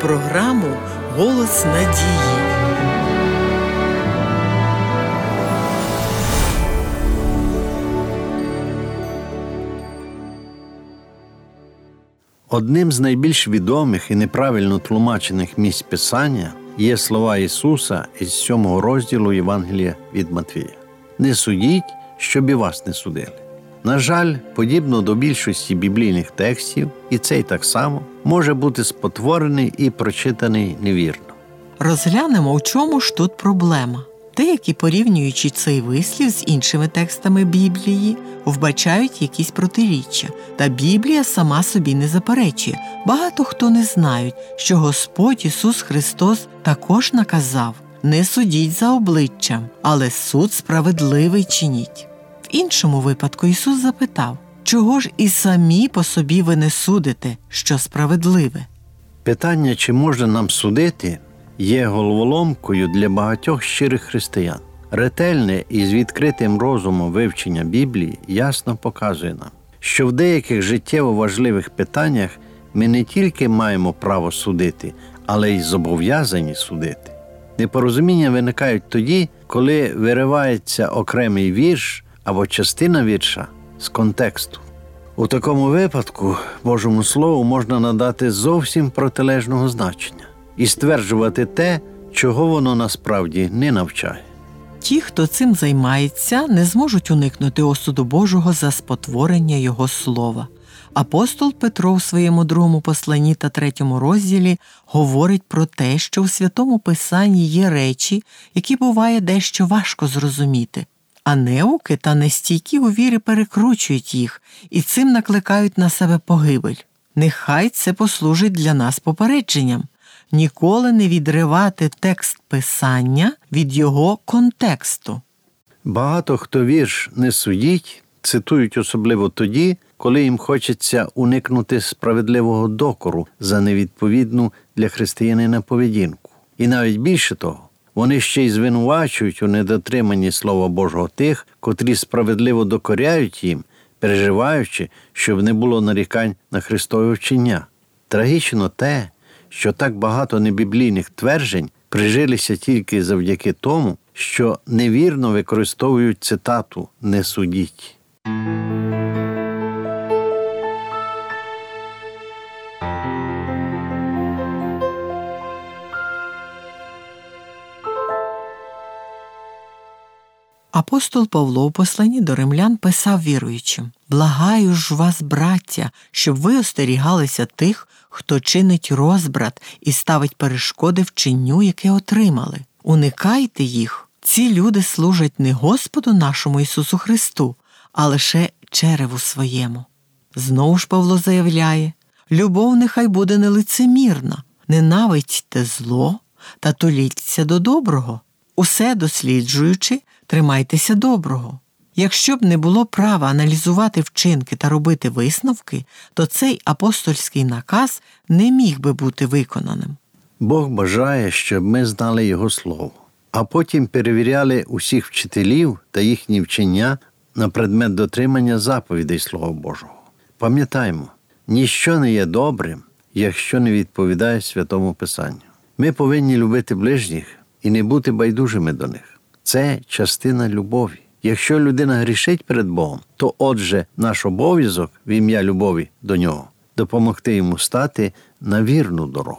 програму Голос надії. Одним з найбільш відомих і неправильно тлумачених місць Писання є слова Ісуса із сьомого розділу Євангелія від Матвія. Не судіть, щоб і вас не судили. На жаль, подібно до більшості біблійних текстів, і цей так само може бути спотворений і прочитаний невірно. Розглянемо, у чому ж тут проблема. Деякі, порівнюючи цей вислів з іншими текстами Біблії, вбачають якісь протиріччя, та Біблія сама собі не заперечує. Багато хто не знають, що Господь Ісус Христос також наказав не судіть за обличчям, але суд справедливий чиніть. В іншому випадку Ісус запитав, чого ж і самі по собі ви не судите, що справедливе? Питання, чи можна нам судити, є головоломкою для багатьох щирих християн. Ретельне і з відкритим розумом вивчення Біблії ясно показує нам, що в деяких життєво важливих питаннях ми не тільки маємо право судити, але й зобов'язані судити. Непорозуміння виникають тоді, коли виривається окремий вірш або частина вірша з контексту. У такому випадку Божому Слову можна надати зовсім протилежного значення і стверджувати те, чого воно насправді не навчає. Ті, хто цим займається, не зможуть уникнути осуду Божого за спотворення Його слова. Апостол Петро в своєму другому посланні та третьому розділі говорить про те, що у святому Писанні є речі, які буває дещо важко зрозуміти, а неуки та нестійкі у вірі перекручують їх і цим накликають на себе погибель. Нехай це послужить для нас попередженням ніколи не відривати текст писання від його контексту. Багато хто вірш не судіть, цитують особливо тоді, коли їм хочеться уникнути справедливого докору за невідповідну для християнина поведінку. І навіть більше того, вони ще й звинувачують у недотриманні Слова Божого тих, котрі справедливо докоряють їм, переживаючи, щоб не було нарікань на Христове вчення. Трагічно те, що так багато небіблійних тверджень прижилися тільки завдяки тому, що невірно використовують цитату Не судіть. Апостол Павло у посланні до римлян писав віруючим Благаю ж вас, браття, щоб ви остерігалися тих, хто чинить розбрат і ставить перешкоди вченню, яке отримали. Уникайте їх. Ці люди служать не Господу нашому Ісусу Христу, а лише череву своєму. Знову ж Павло заявляє любов нехай буде нелицемірна, ненавидьте зло та толіться до доброго, усе досліджуючи, тримайтеся доброго. Якщо б не було права аналізувати вчинки та робити висновки, то цей апостольський наказ не міг би бути виконаним. Бог бажає, щоб ми знали Його Слово, а потім перевіряли усіх вчителів та їхні вчення на предмет дотримання заповідей Слова Божого. Пам'ятаймо, ніщо не є добрим, якщо не відповідає святому Писанню. Ми повинні любити ближніх і не бути байдужими до них. Це частина любові. Якщо людина грішить перед Богом, то отже, наш обов'язок в ім'я любові до нього допомогти йому стати на вірну дорогу.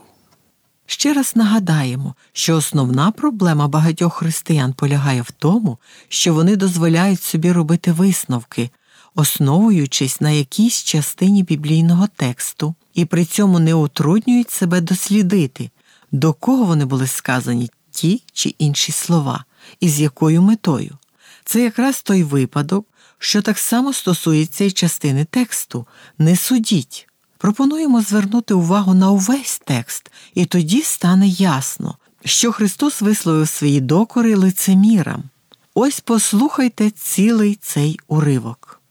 Ще раз нагадаємо, що основна проблема багатьох християн полягає в тому, що вони дозволяють собі робити висновки, основуючись на якійсь частині біблійного тексту, і при цьому не утруднюють себе дослідити, до кого вони були сказані ті чи інші слова, і з якою метою. Це якраз той випадок, що так само стосується і частини тексту не судіть. Пропонуємо звернути увагу на увесь текст, і тоді стане ясно, що Христос висловив свої докори лицемірам. Ось послухайте цілий цей уривок.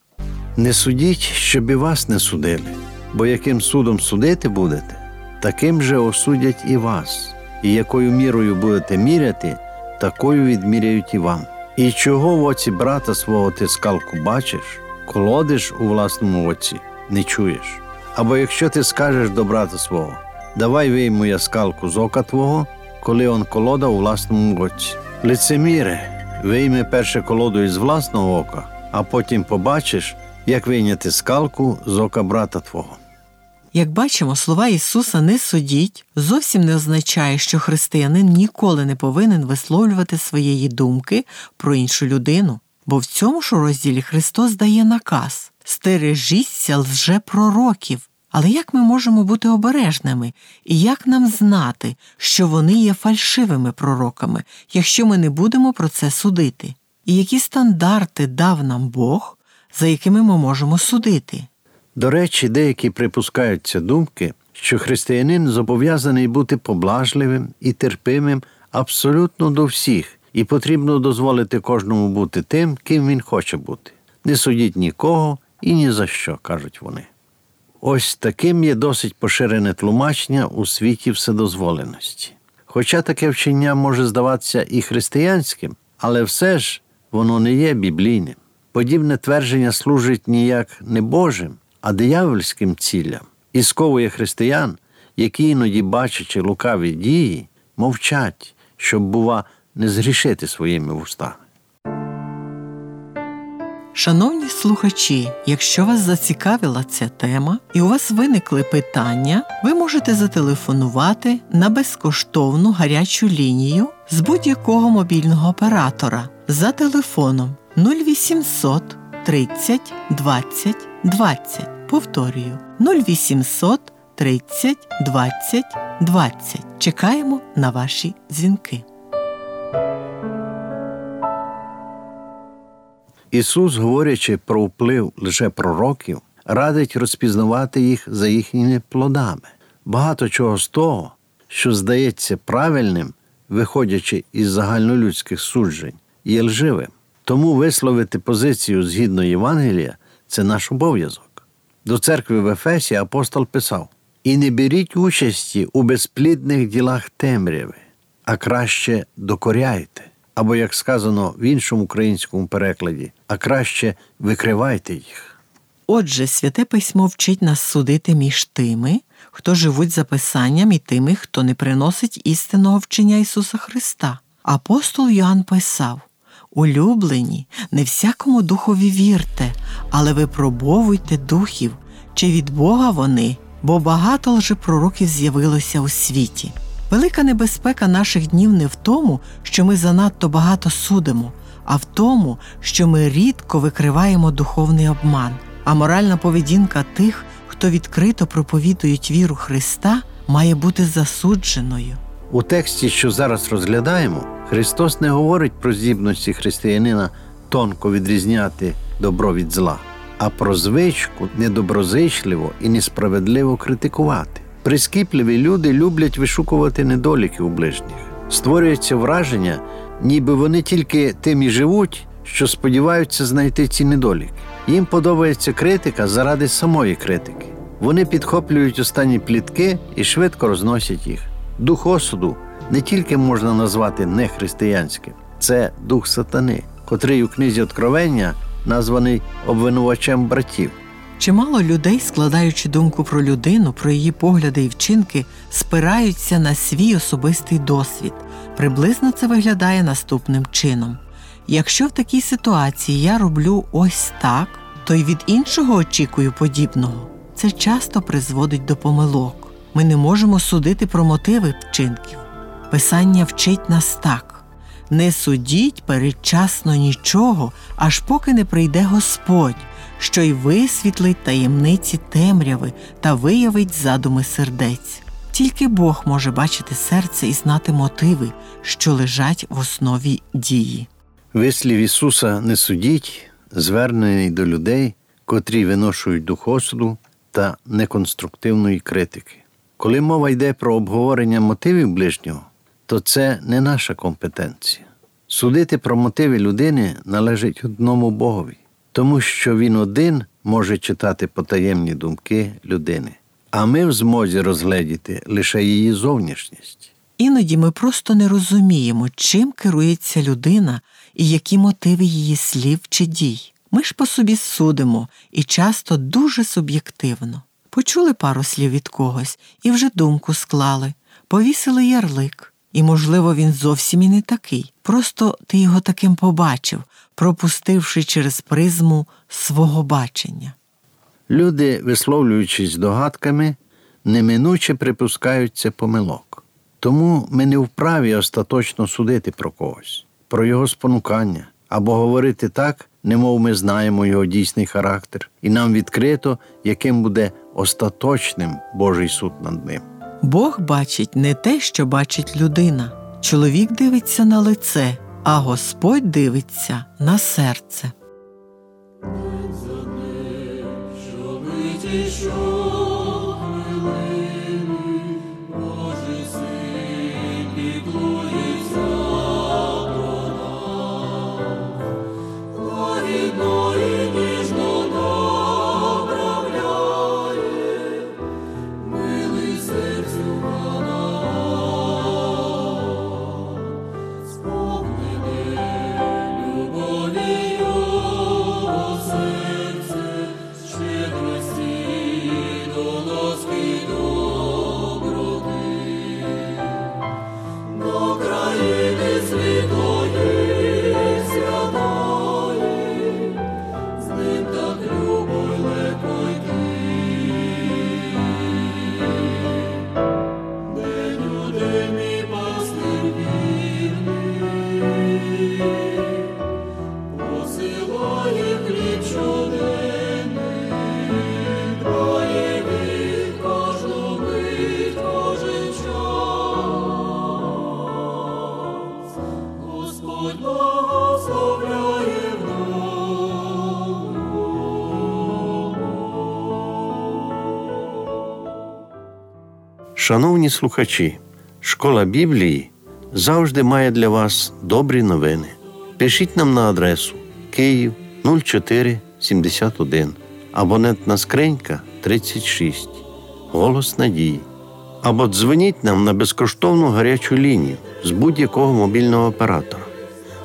Не судіть, щоб і вас не судили, бо яким судом судити будете, таким же осудять і вас, і якою мірою будете міряти, такою відміряють і вам. І чого в оці брата свого ти скалку бачиш, колодиш у власному оці не чуєш. Або якщо ти скажеш до брата свого, Давай вийму я скалку з ока твого, коли он колода у власному оці. Лицеміре, вийми перше колоду із власного ока, а потім побачиш, як вийняти скалку з ока брата твого. Як бачимо, слова Ісуса не судіть зовсім не означає, що християнин ніколи не повинен висловлювати своєї думки про іншу людину, бо в цьому ж розділі Христос дає наказ стережіться лжепророків. Але як ми можемо бути обережними і як нам знати, що вони є фальшивими пророками, якщо ми не будемо про це судити? І які стандарти дав нам Бог, за якими ми можемо судити? До речі, деякі припускаються думки, що християнин зобов'язаний бути поблажливим і терпимим абсолютно до всіх, і потрібно дозволити кожному бути тим, ким він хоче бути. Не судіть нікого і ні за що, кажуть вони. Ось таким є досить поширене тлумачення у світі вседозволеності. Хоча таке вчення може здаватися і християнським, але все ж воно не є біблійним. Подібне твердження служить ніяк не Божим, а диявольським цілям і сковує християн, які іноді, бачачи лукаві дії, мовчать, щоб, бува, не згрішити своїми вустами. Шановні слухачі, якщо вас зацікавила ця тема і у вас виникли питання, ви можете зателефонувати на безкоштовну гарячу лінію з будь-якого мобільного оператора за телефоном 0800 30 20 20. Повторюю 0800 30 20 20. Чекаємо на ваші дзвінки. Ісус, говорячи про вплив лжепророків, радить розпізнавати їх за їхніми плодами. Багато чого з того, що здається правильним, виходячи із загальнолюдських суджень, є лживим. Тому висловити позицію згідно Євангелія це наш обов'язок. До церкви в Ефесі апостол писав: І не беріть участі у безплідних ділах темряви, а краще докоряйте або, як сказано в іншому українському перекладі, а краще викривайте їх. Отже, святе письмо вчить нас судити між тими, хто живуть за писанням, і тими, хто не приносить істинного вчення Ісуса Христа. Апостол Йоанн писав Улюблені, не всякому духові вірте, але випробовуйте духів, чи від Бога вони, бо багато лжепророків з'явилося у світі. Велика небезпека наших днів не в тому, що ми занадто багато судимо, а в тому, що ми рідко викриваємо духовний обман, а моральна поведінка тих, хто відкрито проповідують віру Христа, має бути засудженою. У тексті, що зараз розглядаємо, Христос не говорить про здібності християнина тонко відрізняти добро від зла, а про звичку недоброзичливо і несправедливо критикувати. Прискіпливі люди люблять вишукувати недоліки у ближніх. Створюється враження, ніби вони тільки тим і живуть, що сподіваються знайти ці недоліки. Їм подобається критика заради самої критики. Вони підхоплюють останні плітки і швидко розносять їх. Дух осуду не тільки можна назвати нехристиянським, це дух сатани, котрий у книзі Откровення названий обвинувачем братів. Чимало людей, складаючи думку про людину, про її погляди і вчинки, спираються на свій особистий досвід. Приблизно це виглядає наступним чином. Якщо в такій ситуації я роблю ось так, то й від іншого очікую подібного. Це часто призводить до помилок. Ми не можемо судити про мотиви вчинків. Писання вчить нас так не судіть передчасно нічого, аж поки не прийде Господь що й висвітлить таємниці темряви та виявить задуми сердець. Тільки Бог може бачити серце і знати мотиви, що лежать в основі дії. Вислів Ісуса не судіть, звернений до людей, котрі виношують дух осуду та неконструктивної критики. Коли мова йде про обговорення мотивів ближнього, то це не наша компетенція. Судити про мотиви людини належить одному Богові тому що він один може читати потаємні думки людини, а ми в змозі розгледіти лише її зовнішність. Іноді ми просто не розуміємо, чим керується людина і які мотиви її слів чи дій. Ми ж по собі судимо і часто дуже суб'єктивно. почули пару слів від когось і вже думку склали, повісили ярлик. І, можливо, він зовсім і не такий. Просто ти його таким побачив, пропустивши через призму свого бачення. Люди, висловлюючись догадками, неминуче припускаються помилок. Тому ми не вправі остаточно судити про когось, про його спонукання або говорити так, немов ми знаємо його дійсний характер, і нам відкрито, яким буде остаточним Божий суд над ним. Бог бачить не те, що бачить людина. Чоловік дивиться на лице, а Господь дивиться на серце. Шановні слухачі, школа Біблії завжди має для вас добрі новини. Пишіть нам на адресу Київ 0471, абонентна скринька 36, Голос Надії. Або дзвоніть нам на безкоштовну гарячу лінію з будь-якого мобільного оператора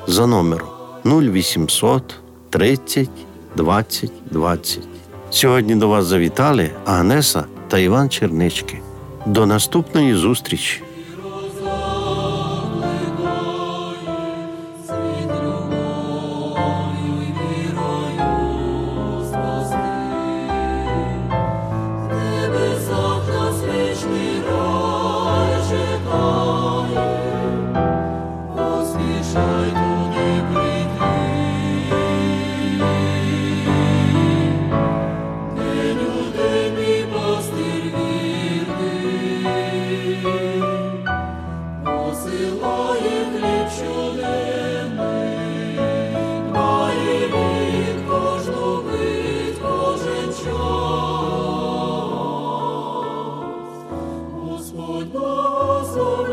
за номером 0800 30 20 20. Сьогодні до вас завітали Агнеса та Іван Чернички. До наступної зустрічі! so